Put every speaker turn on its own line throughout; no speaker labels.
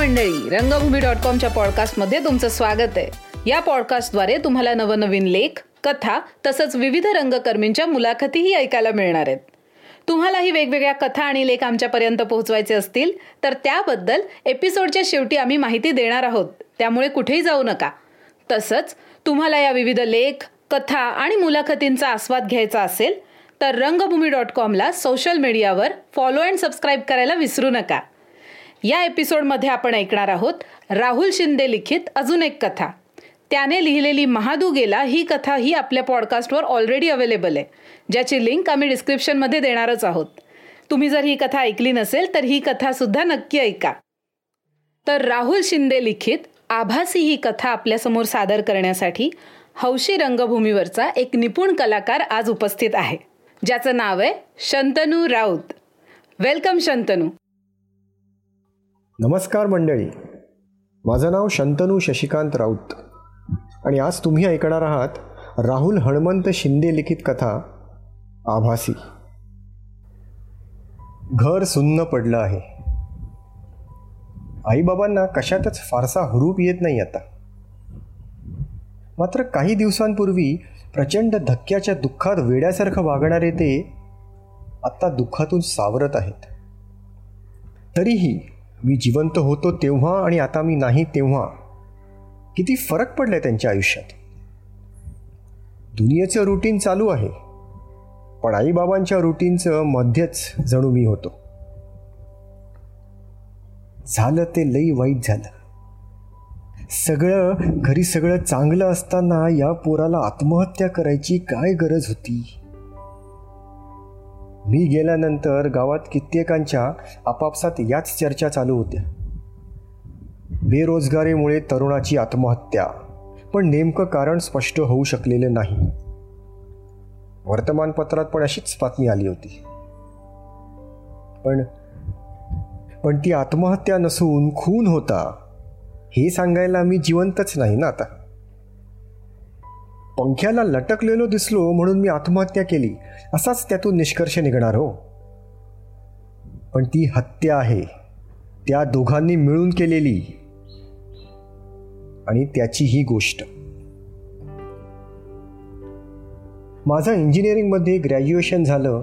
मंडळी रंगभूमी डॉट कॉमच्या पॉडकास्टमध्ये तुमचं स्वागत आहे. या पॉडकास्टद्वारे तुम्हाला नवनवीन लेख कथा तसंच विविध रंगकर्मींच्या मुलाखतीही ऐकायला मिळणार आहेत. तुम्हालाही वेगवेगळ्या कथा आणि लेख आमच्यापर्यंत पोहोचवायचे असतील तर त्याबद्दल एपिसोडच्या शेवटी आम्ही माहिती देणार आहोत. त्यामुळे कुठेही जाऊ नका. तसंच तुम्हाला या विविध लेख कथा आणि मुलाखतींचा आस्वाद घ्यायचा असेल तर रंगभूमी डॉट कॉमला सोशल मीडियावर फॉलो अँड सबस्क्राईब करायला विसरू नका. या एपिसोडमध्ये आपण ऐकणार आहोत राहुल शिंदे लिखित अजून एक कथा. त्याने लिहिलेली महादू गेला ही कथा ही आपल्या पॉडकास्टवर ऑलरेडी अवेलेबल आहे. ज्याची लिंक आम्ही डिस्क्रिप्शनमध्ये देणारच आहोत. तुम्ही जर ही कथा ऐकली नसेल तर ही कथासुद्धा नक्की ऐका. तर राहुल शिंदे लिखित आभासी ही कथा आपल्यासमोर सादर करण्यासाठी हौशी रंगभूमीवरचा एक निपुण कलाकार आज उपस्थित आहे. ज्याचं नाव आहे शंतनू राऊत. वेलकम शंतनू.
नमस्कार मंडळी. माझं नाव शंतनू शशिकांत राऊत. आणि आज तुम्ही ऐकणार आहात राहुल हणमंत शिंदे लिखित कथा आभासी. घर सुन्न पडलं आहे. आईबाबांना कशातच फारसा हुरूप येत नाही आता. मात्र काही दिवसांपूर्वी प्रचंड धक्क्याच्या दुःखात वेड्यासारखं वागणारे ते आत्ता दुःखातून सावरत आहेत. तरीही मी जिवंत होतो तेव्हा आणि आता मी नाही तेव्हा. किती फरक पडलाय त्यांच्या आयुष्यात. दुनियेचं रुटीन चालू आहे. पण आईबाबांच्या रुटीनचं मध्येच जणू मी होतो. झालं ते लई वाईट झालं. सगळं घरी सगळं चांगलं असताना या पोराला आत्महत्या करायची काय गरज होती? मी गेल्यानंतर गावात कित्येकांच्या आपापसात याच चर्चा चालू होत्या. बेरोजगारीमुळे तरुणाची आत्महत्या. पण नेमकं कारण स्पष्ट होऊ शकलेलं नाही. वर्तमानपत्रात पण अशीच बातमी आली होती. पण पण ती आत्महत्या नसून खून होता हे सांगायला मी जिवंतच नाही ना आता. पंख्याला लटकलेलो दिसलो म्हणून मी आत्महत्या केली. असाच त्यातून निष्कर्ष निघणार हो. पण ती हत्या आहे. त्या दोघांनी मिळून केलेली. आणि त्याची ही गोष्ट. माझं इंजिनिअरिंगमध्ये ग्रॅज्युएशन झालं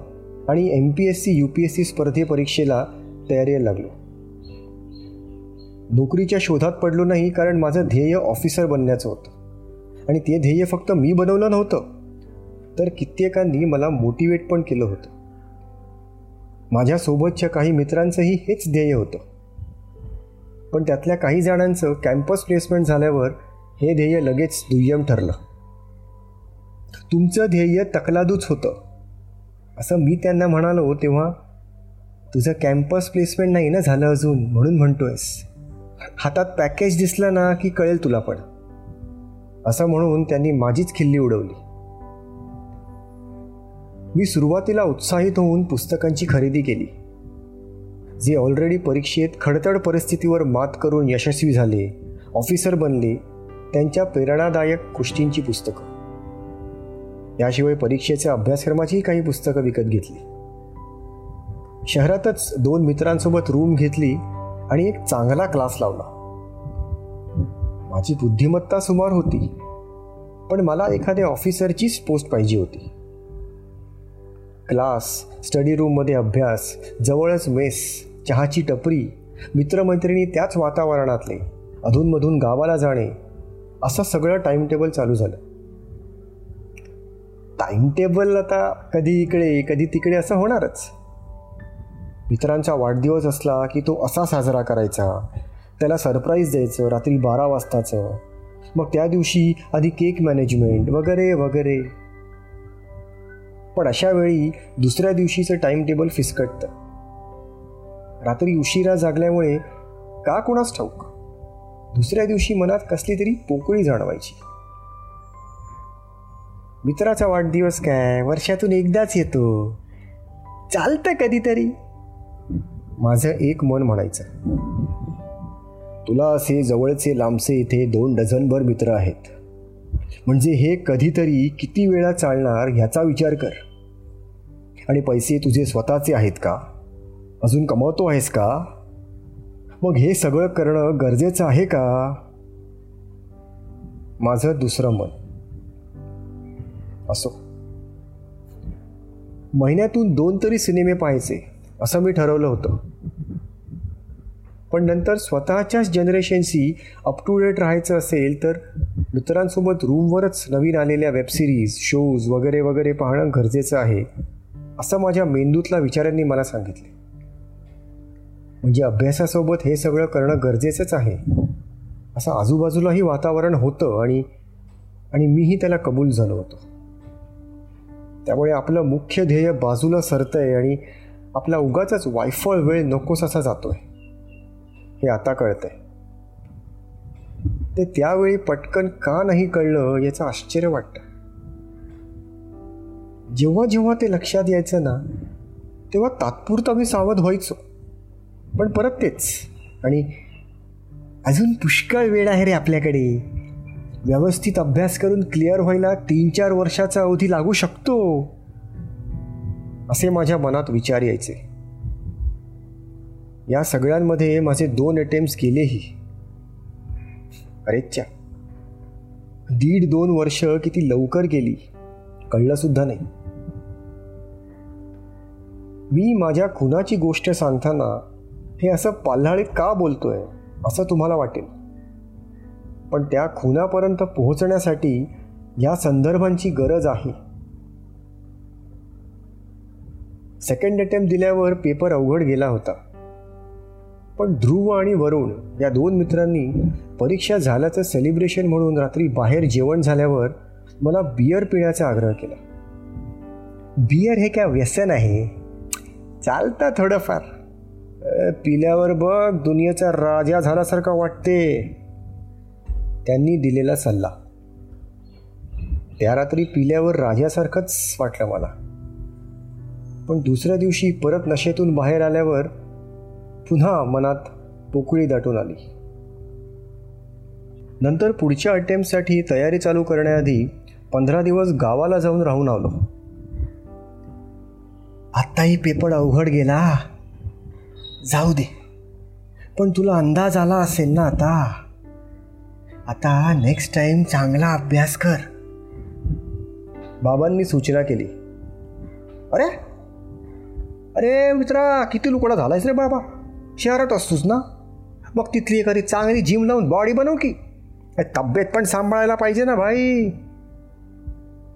आणि M P S C U P S C स्पर्धे परीक्षेला तयारीला लागलो. नोकरीच्या शोधात पडलो नाही कारण माझं ध्येय ऑफिसर बनण्याचं होतं. आणि ते ध्येय फक्त मी बनवलं नव्हतं. तर कित्येकांनी मला मोटिवेट पण केलं होतं. माझ्यासोबतच्या काही मित्रांचंही हेच ध्येय होतं. पण त्यातल्या काही जणांचं कॅम्पस प्लेसमेंट झाल्यावर हे ध्येय लगेच दुय्यम ठरलं. तुमचं ध्येय तकलादूच होतं. असं मी त्यांना म्हणालो तेव्हा तुझं कॅम्पस प्लेसमेंट नाही ना झालं अजून? म्हणून म्हणतोयस. हातात पॅकेज दिसला ना की कळेल तुला पण. असं म्हणून त्यांनी माझीच खिल्ली उडवली. मी सुरुवातीला उत्साहित होऊन पुस्तकांची खरेदी केली. जे ऑलरेडी परीक्षेत खडतड परिस्थितीवर मात करून यशस्वी झाले ऑफिसर बनले त्यांच्या प्रेरणादायक गोष्टींची पुस्तकं. याशिवाय परीक्षेच्या अभ्यासक्रमाचीही काही पुस्तकं विकत घेतली. शहरातच दोन मित्रांसोबत रूम घेतली आणि एक चांगला क्लास लावला. माझी बुद्धिमत्ता सुमार होती पण मला एखाद्या ऑफिसरचीच पोस्ट पाहिजे होती. क्लास स्टडी रूममध्ये अभ्यास जवळच मेस चहाची टपरी मित्रमैत्रिणी त्याच वातावरणातले अधूनमधून गावाला जाणे असं सगळं टाईमटेबल चालू झालं. टाईमटेबल आता कधी इकडे कधी तिकडे असं होणारच. मित्रांचा वाढदिवस असला की तो असा साजरा करायचा त्याला सरप्राईज द्यायचं रात्री बारा वाजताचं. मग त्या दिवशी आधी केक मॅनेजमेंट वगैरे वगैरे. पण अशा वेळी दुसऱ्या दिवशीचं टाइम टेबल फिसकटतं. रात्री उशिरा जागल्यामुळे का कोणास ठाऊक? दुसऱ्या दिवशी मनात कसली तरी पोकळी जाणवायची. मित्राचा वाढदिवस काय? वर्षातून एकदाच येतो. चालतं कधीतरी. माझं एक मन म्हणायचं. तुला असे जवळचे लांबचे इथे दोन डझनभर मित्र आहेत. म्हणजे हे कधीतरी किती वेळा चालणार ह्याचा विचार कर. आणि पैसे तुझे स्वतःचे आहेत का? अजून कमवतो आहेस का? मग हे सगळं करणं गरजेचं आहे का? माझं दुसरं मन. असो. महिन्यातून दोन तरी सिनेमे पाहायचे असं मी ठरवलं होतं. पण नंतर स्वतःच्याच जनरेशनशी अप टू डेट राहायचं असेल तर मित्रांसोबत रूमवरच नवीन आलेल्या वेबसिरीज शोज वगैरे वगैरे पाहणं गरजेचं आहे असं माझ्या मेंदूतल्या विचारांनी मला सांगितले. म्हणजे अभ्यासासोबत हे सगळं करणं गरजेचंच आहे. असं आजूबाजूलाही वातावरण होतं आणि आणि मीही त्याला कबूल झालो होतो. त्यामुळे आपलं मुख्य ध्येय बाजूला सरतंय आणि आपला उगाचाच वायफळ वेळ नकोस असा जातोय. हे आता कळतंय. ते त्यावेळी पटकन का नाही कळलं याचं आश्चर्य वाटतं. जेव्हा जेव्हा ते लक्षात यायचं ना तेव्हा तात्पुरता मी सावध व्हायचो. पण परत तेच. आणि अजून पुष्कळ वेळ आहे रे आपल्याकडे. व्यवस्थित अभ्यास करून क्लिअर व्हायला तीन चार वर्षाचा अवधी लागू शकतो. असे माझ्या मनात विचार यायचे. या सगळ्यांमध्ये माझे दोन अटेम्प्ट गेलेही अरेच्या दीड दोन वर्ष किती लवकर गेली कळलं सुद्धा नाही. मी माझ्या खुनाची गोष्ट सांगताना हे असं पाल्हाळे का बोलतोय असं तुम्हाला वाटेल. पण त्या खुनापर्यंत पोहोचण्यासाठी या संदर्भांची गरज आहे. सेकंड अटेम्प्ट दिल्यावर पेपर अवघड गेला होता. पण ध्रुव आणि वरुण या दोन मित्रांनी परीक्षा झाल्याचं सेलिब्रेशन म्हणून रात्री बाहेर जेवण झाल्यावर मला बियर पिण्याचा आग्रह केला. बियर हे काय व्यसन आहे? चालतं थोडंफार. पिल्यावर बघ दुनियेचा राजा झाल्यासारखा वाटते. त्यांनी दिलेला सल्ला. त्या रात्री पिल्यावर राजासारखंच वाटलं मला. पण दुसऱ्या दिवशी परत नशेतून बाहेर आल्यावर पुन्हा मनात पोकळी दाटून आली. नंतर पुढच्या अटेम्प्टसाठी तयारी चालू करण्याआधी पंधरा दिवस गावाला जाऊन राहून आलो. आत्ताही पेपर अवघड गेला. जाऊ दे. पण तुला अंदाज आला असेल ना आता? आता नेक्स्ट टाइम चांगला अभ्यास कर. बाबांनी सूचना केली. अरे? अरे मित्रा किती लुकडा झालायस रे बाबा? शहरात असतोस ना? मग तिथली एखादी चांगली जिम लावून बॉडी बनव की. तब्येत पण सांभाळायला पाहिजे ना भाई.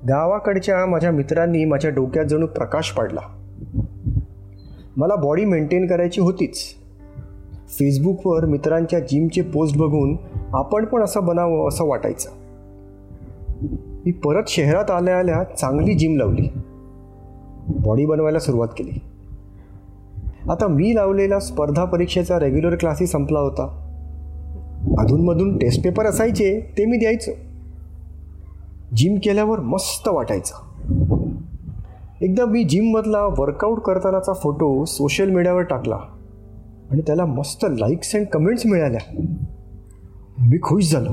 गावाकडच्या माझ्या मित्रांनी माझ्या डोक्यात जणू प्रकाश पाडला. मला बॉडी मेंटेन करायची होतीच. फेसबुकवर मित्रांच्या जिमचे पोस्ट बघून आपण पण असं बनावं असं वाटायचं. मी परत शहरात आल्या आल्या चांगली जिम लावली. बॉडी बनवायला सुरुवात केली. आता मी लावलेला स्पर्धा परीक्षेचा रेग्युलर क्लासही संपला होता. अधूनमधून टेस्ट पेपर असायचे ते मी द्यायचो. जिम केल्यावर मस्त वाटायचं. एकदा मी जिममधला वर्कआउट करतानाचा फोटो सोशल मीडियावर टाकला. आणि त्याला मस्त लाईक्स अँड कमेंट्स मिळाल्या. मी खुश झालो.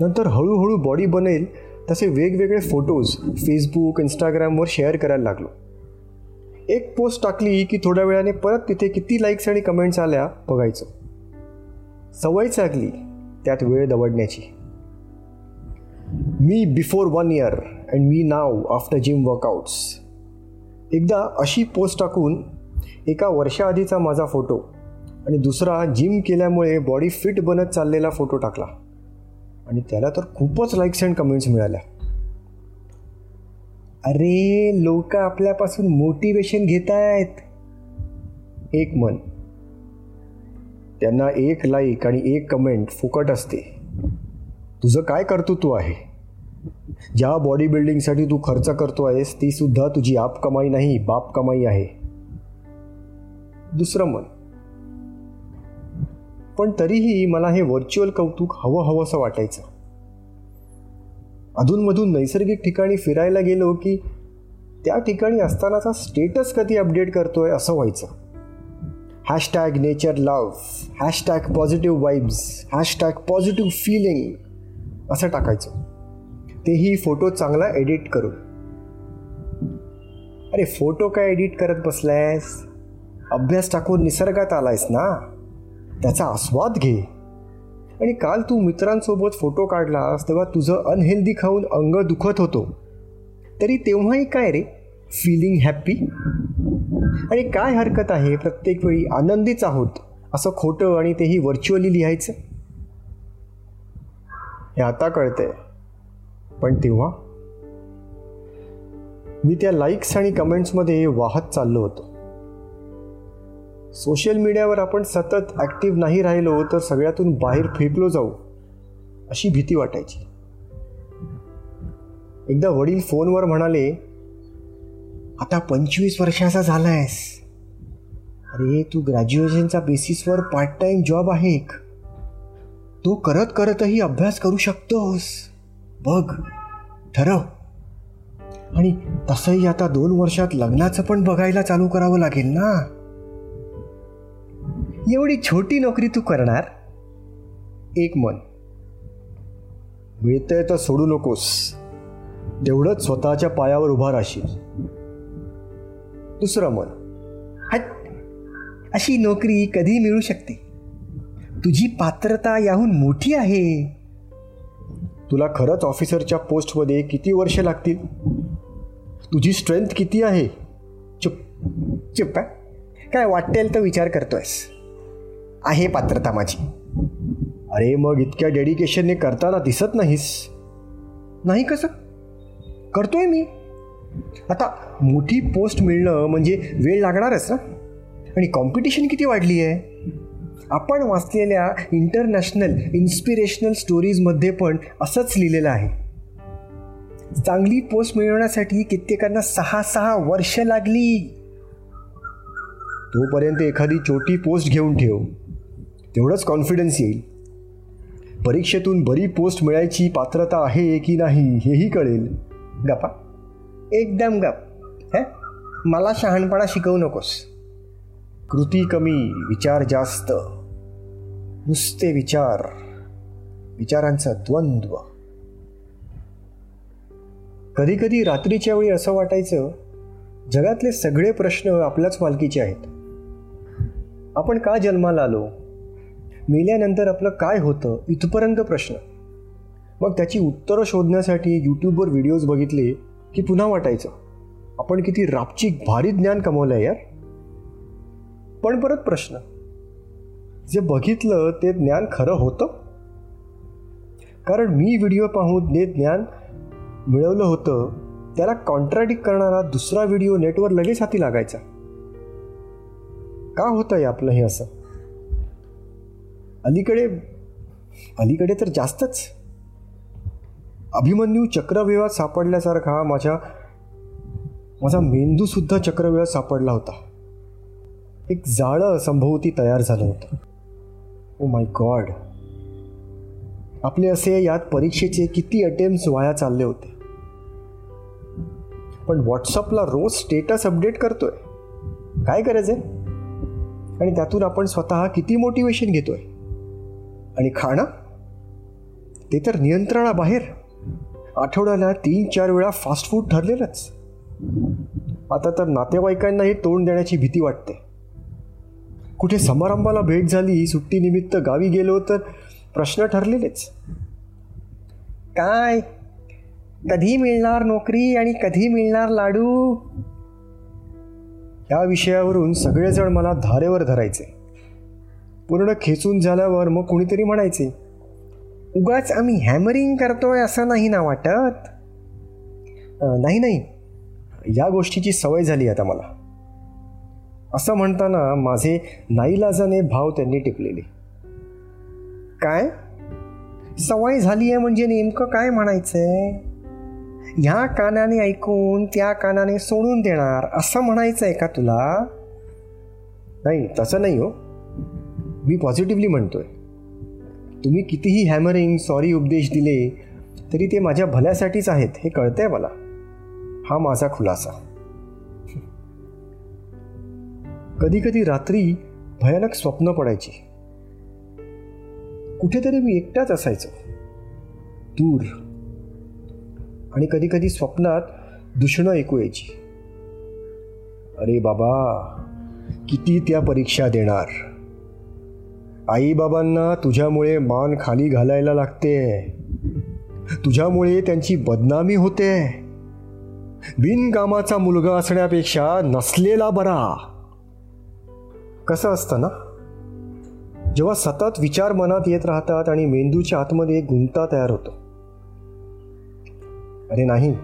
नंतर हळूहळू बॉडी बनेल तसे वेगवेगळे फोटोज फेसबुक इंस्टाग्रामवर शेअर करायला लागलो. एक पोस्ट टाकली की थोड्या वेळाने परत तिथे किती लाईक्स आणि कमेंट्स आल्या बघायचो. सवयच लागली त्यात वेळ दवडण्याची. मी before one year and me now after gym workouts एकदा अशी पोस्ट टाकून एका वर्षाआधीचा माझा फोटो आणि दुसरा जिम केल्यामुळे बॉडी फिट बनत चाललेला फोटो टाकला. आणि त्याला तर खूपच लाईक्स अँड कमेंट्स मिळाल्या. अरे लोक आपल्यापासून मोटिवेशन घेत आहेत एक मन त्यांना एक लाईक आणि एक कमेंट फुकट असते. तुझं काय कर्तृत्व आहे? ज्या बॉडी बिल्डिंगसाठी तू खर्च करतो आहेस ती सुद्धा तुझी आप कमाई नाही बाप कमाई आहे. दुसरं मन पण तरीही मला हे व्हर्च्युअल कौतुक हवं हवंसं वाटायचं. अधूनमधून नैसर्गिक ठिकाणी फिरायला गेलो की त्या ठिकाणी असतानाचा स्टेटस कधी अपडेट करतोय असं व्हायचं. Hashtag nature love hashtag positive vibes hashtag positive feeling असं टाकायचं. तेही फोटो चांगला एडिट करून. अरे फोटो काय एडिट करत बसलायस? अभ्यास टाकून निसर्गात आलायस ना? त्याचा आस्वाद घे. आणि काल तू मित्रांसोबत फोटो काढलास तेव्हा तुझं अनहेल्दी खाऊन अंग दुखत होतो. तरी तेव्हाही काय रे? फिलिंग हॅप्पी आणि काय हरकत आहे? प्रत्येक वेळी आनंदीच आहोत असं खोटं आणि तेही व्हर्च्युअली लिहायचं? हे आता कळतंय. पण तेव्हा? मी त्या लाईक्स आणि कमेंट्समध्ये वाहत चाललो होतो. सोशल मीडियावर आपण सतत ॲक्टिव्ह नाही राहिलो तर सगळ्यातून बाहेर फेकलो जाऊ अशी भीती वाटायची. एकदा वडील फोनवर म्हणाले आता पंचवीस वर्षाचा झाला आहेस अरे तू ग्रॅज्युएशनच्या बेसिसवर पार्ट टाइम जॉब आहे एक. तू करत करतही अभ्यास करू शकतोस. बघ ठरव. आणि तसंही आता दोन वर्षात लग्नाचं पण बघायला चालू करावं लागेल ना? एवढी छोटी नोकरी तू करणार? एक मन. मिळतंय तर सोडू नकोस. तेवढंच स्वतःच्या पायावर उभा राहशील. दुसरं मन. अशी नोकरी कधी मिळू शकते? तुझी पात्रता याहून मोठी आहे. तुला खरंच ऑफिसरच्या पोस्टमध्ये किती वर्ष लागतील? तुझी स्ट्रेंथ किती आहे? चुप. चुप काय वाटेल तर विचार करतोयस. आहे पात्रता माझी. अरे मग इतक्या डेडिकेशनने करताना दिसत नाहीस? नाही कसं? करतोय मी. आता मोठी पोस्ट मिळणं म्हणजे वेळ लागणारच ना? आणि कॉम्पिटिशन किती वाढली आहे आपण वाचलेल्या इंटरनॅशनल इन्स्पिरेशनल स्टोरीजमध्ये पण असंच लिहिलेलं आहे. चांगली पोस्ट मिळवण्यासाठी कित्येकांना सहा सहा वर्ष लागली. तोपर्यंत एखादी छोटी पोस्ट घेऊन ठेव. तेवढंच कॉन्फिडन्स येईल. परीक्षेतून बरी पोस्ट मिळायची पात्रता आहे की नाही हेही कळेल. गप्पा? एकदम गप हे? मला शहाणपणा शिकवू नकोस. कृती कमी विचार जास्त. नुसते विचार. विचारांचा द्वंद्व. कधी कधी रात्रीच्या वेळी असं वाटायचं जगातले सगळे प्रश्न आपल्याच मालकीचे आहेत. आपण का जन्माला आलो? मेल्यानंतर आपलं काय होतं इथपर्यंत प्रश्न. मग त्याची उत्तरं शोधण्यासाठी यूट्यूबवर व्हिडिओज बघितले की पुन्हा वाटायचं. आपण किती रापचिक भारी ज्ञान कमवलं आहे यार. पण परत प्रश्न. जे बघितलं ते ज्ञान खरं होतं? कारण मी व्हिडिओ पाहून जे ज्ञान मिळवलं होतं त्याला कॉन्ट्राडिक्ट करणारा दुसरा व्हिडिओ नेटवर लगेच हाती लागायचा. का होतं आहे आपलं हे असं? अलीकडे अलीकडे तर जास्तच. अभिमन्यू चक्रव्यूहात सापडल्यासारखा माझ्या माझा मेंदूसुद्धा चक्रव्यूहात सापडला होता. एक जाळं संभवती तयार झालं होतं. ओ माय गॉड आपले असे यात परीक्षेचे किती अटेम्प्ट वाया चालले होते. पण व्हॉट्सअपला रोज स्टेटस अपडेट करतोय. काय करायचं आहे? आणि त्यातून आपण स्वतः किती मोटिवेशन घेतोय? आणि खाणं? ते तर नियंत्रणाबाहेर. आठवड्याला तीन चार वेळा फास्ट फूड ठरलेलंच. आता तर नातेवाईकांनाही तोंड देण्याची भीती वाटते. कुठे समारंभाला भेट झाली सुट्टीनिमित्त गावी गेलो तर प्रश्न ठरलेलेच. काय? कधी मिळणार नोकरी आणि कधी मिळणार लाडू? या विषयावरून सगळेजण मला धारेवर धरायचे. पूर्ण खेचून झाल्यावर मग कुणीतरी म्हणायचे उगाच आम्ही हॅमरिंग करतोय असं नाही ना वाटत? नाही नाही. या गोष्टीची सवय झाली आता मला. असं म्हणताना माझे नाईलाजाने भाव त्यांनी टिपलेले. काय? सवय झाली आहे म्हणजे नेमकं काय म्हणायचंय? ह्या कानाने ऐकून त्या कानाने सोडून देणार असं म्हणायचं आहे का तुला? नाही तसं नाही हो. मी पॉझिटिव्हली म्हणतोय. तुम्ही कितीही हॅमरिंग सॉरी उपदेश दिले तरी ते माझ्या भल्यासाठीच आहेत हे कळतंय मला. हा माझा खुलासा. कधी कधी रात्री भयानक स्वप्न पडायची. कुठेतरी मी एकटाच असायचो. दूर. आणि कधी कधी स्वप्नात दुष्णं ऐकू यायची. अरे बाबा किती त्या परीक्षा देणार. आईबाबांना तुझ्यामुळे मान खाली घालायला लागते. तुझ्यामुळे त्यांची बदनामी होते. बिनकामाचा मुलगा असण्यापेक्षा नसलेला बरा. कसं असतं ना? जेव्हा सतत विचार मनात येत राहतात आणि मेंदूच्या आतमध्ये एक गुंता तयार होतो. अरे नाही.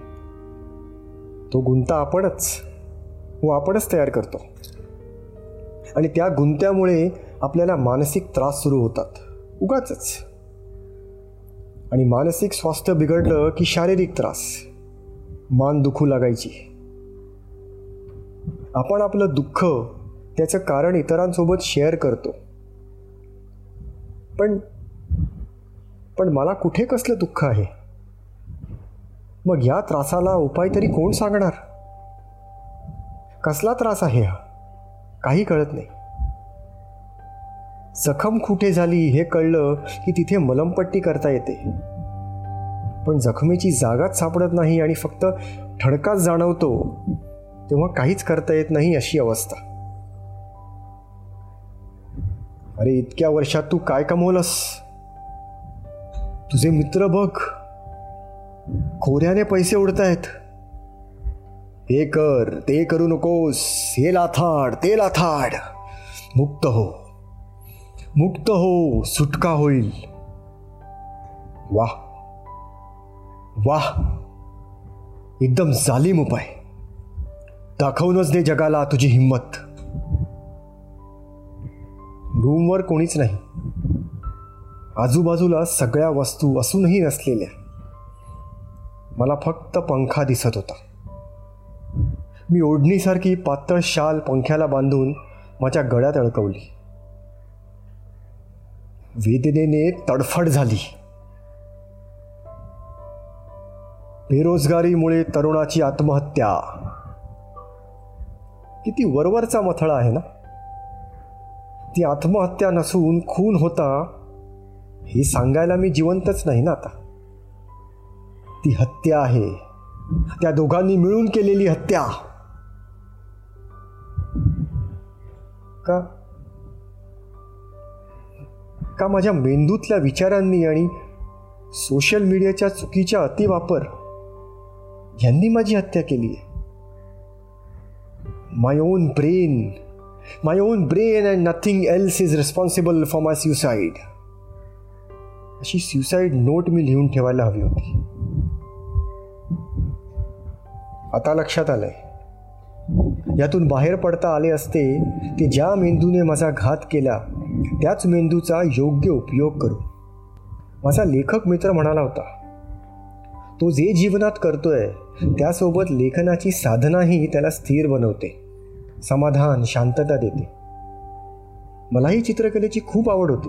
तो गुंता आपणच व आपणच तयार करतो. आणि त्या गुंत्यामुळे आपल्याला मानसिक त्रास सुरू होतात. उगाच आणि मानसिक स्वास्थ्य बिघडलं की शारीरिक त्रास. मान दुखू लागायची. आपण आपलं दुःख त्याचं कारण इतरांसोबत शेअर करतो. पण पण मला कुठे कसलं दुःख आहे? मग या त्रासाला उपाय तरी कोण सांगणार? कसला त्रास आहे हा? काही कळत नाही. जखम कुठे झाली हे कळलं की तिथे मलमपट्टी करता येते. पण जखमेची जागाच सापडत नाही आणि फक्त ठणकाच जाणवतो तेव्हा काहीच करता येत नाही अशी अवस्था. अरे इतक्या वर्षात तू काय कमवलंस? तुझे मित्र बघ. खोऱ्याने पैसे उडतायत. हे कर ते करू नकोस. हे लाथाड ते लाथाड. मुक्त हो. मुक्त हो सुटका होईल. वाह. वाह. एकदम जालीम उपाय. दाखवूनच दे जगाला तुझी हिंमत. रूमवर कोणीच नाही. आजूबाजूला सगळ्या वस्तू असूनही नसलेल्या. मला फक्त पंखा दिसत होता. मी ओढणीसारखी पातळ शाल पंख्याला बांधून माझ्या गळ्यात अडकवली. वेदनेने तडफड झाली. बेरोजगारीमुळे तरुणाची आत्महत्या. किती वरवरचा मथळा आहे ना? ती आत्महत्या नसून खून होता हे सांगायला मी जिवंतच नाही ना आता. ती हत्या आहे. त्या दोघांनी मिळून केलेली हत्या. का? का माझ्या मेंदूतल्या विचारांनी आणि सोशल मीडियाच्या चुकीच्या अतिवापर यांनी माझी हत्या केली आहे? My own brain my own brain and nothing else is responsible for my suicide अशी सुसाईड नोट मी लिहून ठेवायला हवी होती. आता लक्षात आलंय. यातून बाहेर पडता आले असते ते ज्या मेंदूने माझा घात केला त्याच मेंदूचा योग्य उपयोग करू. माझा लेखक मित्र म्हणाला होता तो जे जीवनात करतोय त्यासोबत लेखनाची साधनाही त्याला स्थिर बनवते समाधान शांतता देते. मलाही चित्रकलेची खूप आवड होती.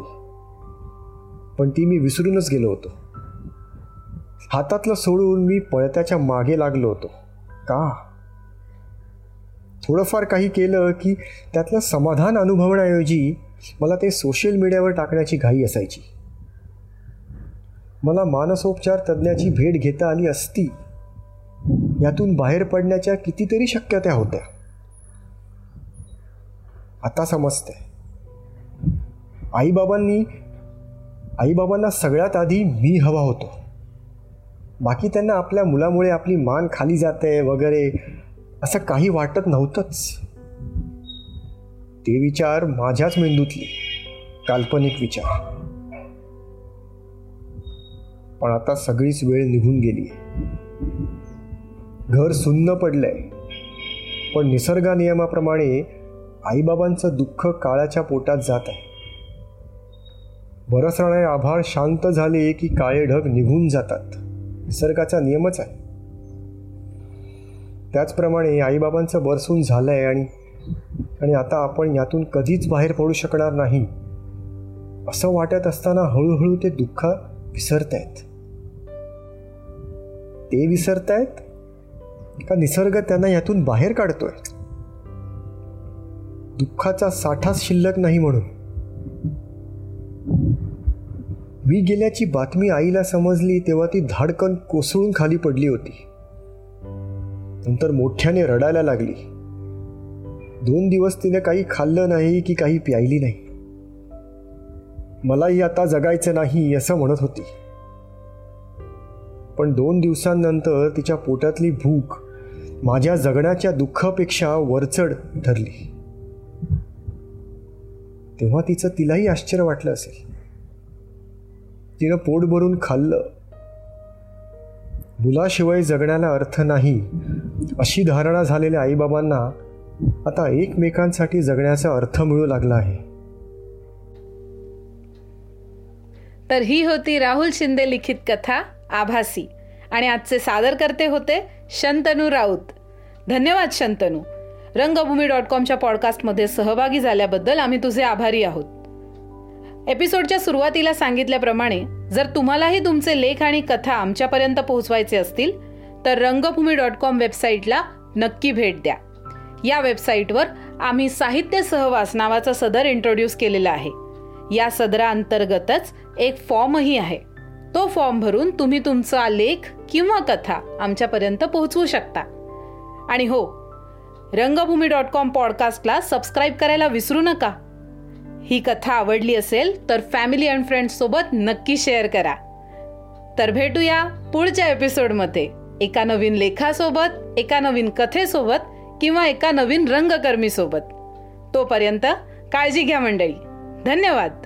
पण ती मी विसरूनच गेलो होतो. हातातलं सोडून मी पळत्याच्या मागे लागलो होतो. का? थोडंफार काही केलं की त्यातलं समाधान अनुभवण्याऐवजी मला ते सोशल मीडियावर टाकण्याची घाई असायची. मला मानसोपचार तज्ज्ञाची भेट घेता आली असती यातून बाहेर पडण्याच्या कितीतरी शक्यता होत्या. आता समजतंय. आईबाबांनी आईबाबांना सगळ्यात आधी मी हवा होतो. बाकी त्यांना आपल्या मुलामुळे आपली मान खाली जाते वगैरे असं काही वाटत नव्हतंच. ते विचार माझ्याच मेंदूतले. काल्पनिक विचार. पण आता सगळीच वेळ निघून गेली. घर सुन्न पडलंय. पण निसर्गा नियमाप्रमाणे आईबाबांचं दुःख काळाच्या पोटात जात आहे. बरसणारे आभाळ शांत झाले की काळे ढग निघून जातात. निसर्गाचा नियमच आहे. त्याचप्रमाणे आईबाबांचं बरसून झालं आहे आणि आणि आता आपण यातून कधीच बाहेर पडू शकणार नाही. असं वाटत असताना हळूहळू ते दुःख विसरतायत. ते विसरतायत का निसर्ग त्यांना यातून बाहेर काढतोय? दुःखाचा साठाच शिल्लक नाही म्हणून. मी गेल्याची बातमी आईला समजली तेव्हा ती धाडकन कोसळून खाली पडली होती. नंतर मोठ्याने रडायला लागली. दोन दिवस तिने काही खाल्लं नाही की काही प्यायली नाही. मलाही आता जगायचं नाही असं म्हणत होती. पण दोन दिवसांनंतर तिच्या पोटातली भूक माझ्या जगण्याच्या दुःखापेक्षा वरचढ ठरली तेव्हा तिचं तिलाही आश्चर्य वाटलं असेल. तिनं पोट भरून खाल्लं. मुलाशिवाय जगण्याला अर्थ नाही अशी धारणा झालेल्या आईबाबांना आता एकमेकांसाठी जगण्याचा अर्थ मिळू लागला आहे.
तर ही होती राहुल शिंदे लिखित कथा आभासी. आणि आजचे सादर करते होते शंतनू राऊत. धन्यवाद शंतनू. रंगभूमी डॉट कॉमच्या पॉडकास्टमध्ये सहभागी झाल्याबद्दल आम्ही तुझे आभारी आहोत. एपिसोडच्या सुरुवातीला सांगितल्याप्रमाणे जर तुम्हालाही तुमचे लेख आणि कथा आमच्यापर्यंत पोहोचवायचे असतील तर रंगभूमी डॉट कॉम वेबसाईटला नक्की भेट द्या. या वेबसाईटवर आम्ही साहित्य सहवास नावाचा सदर इंट्रोड्यूस केलेला आहे. या सदराअंतर्गतच एक फॉर्मही आहे. तो फॉर्म भरून तुम्ही तुमचा लेख किंवा कथा आमच्यापर्यंत पोहोचवू शकता. आणि हो रंगभूमी डॉट कॉम पॉडकास्टला सबस्क्राईब करायला विसरू नका. ही कथा आवडली असेल तर फॅमिली अँड फ्रेंड्ससोबत नक्की शेअर करा. तर भेटूया पुढच्या एपिसोडमध्ये एका नवीन लेखासोबत एका नवीन कथेसोबत किंवा एका नवीन रंगकर्मीसोबत. तोपर्यंत काळजी घ्या मंडळी. धन्यवाद.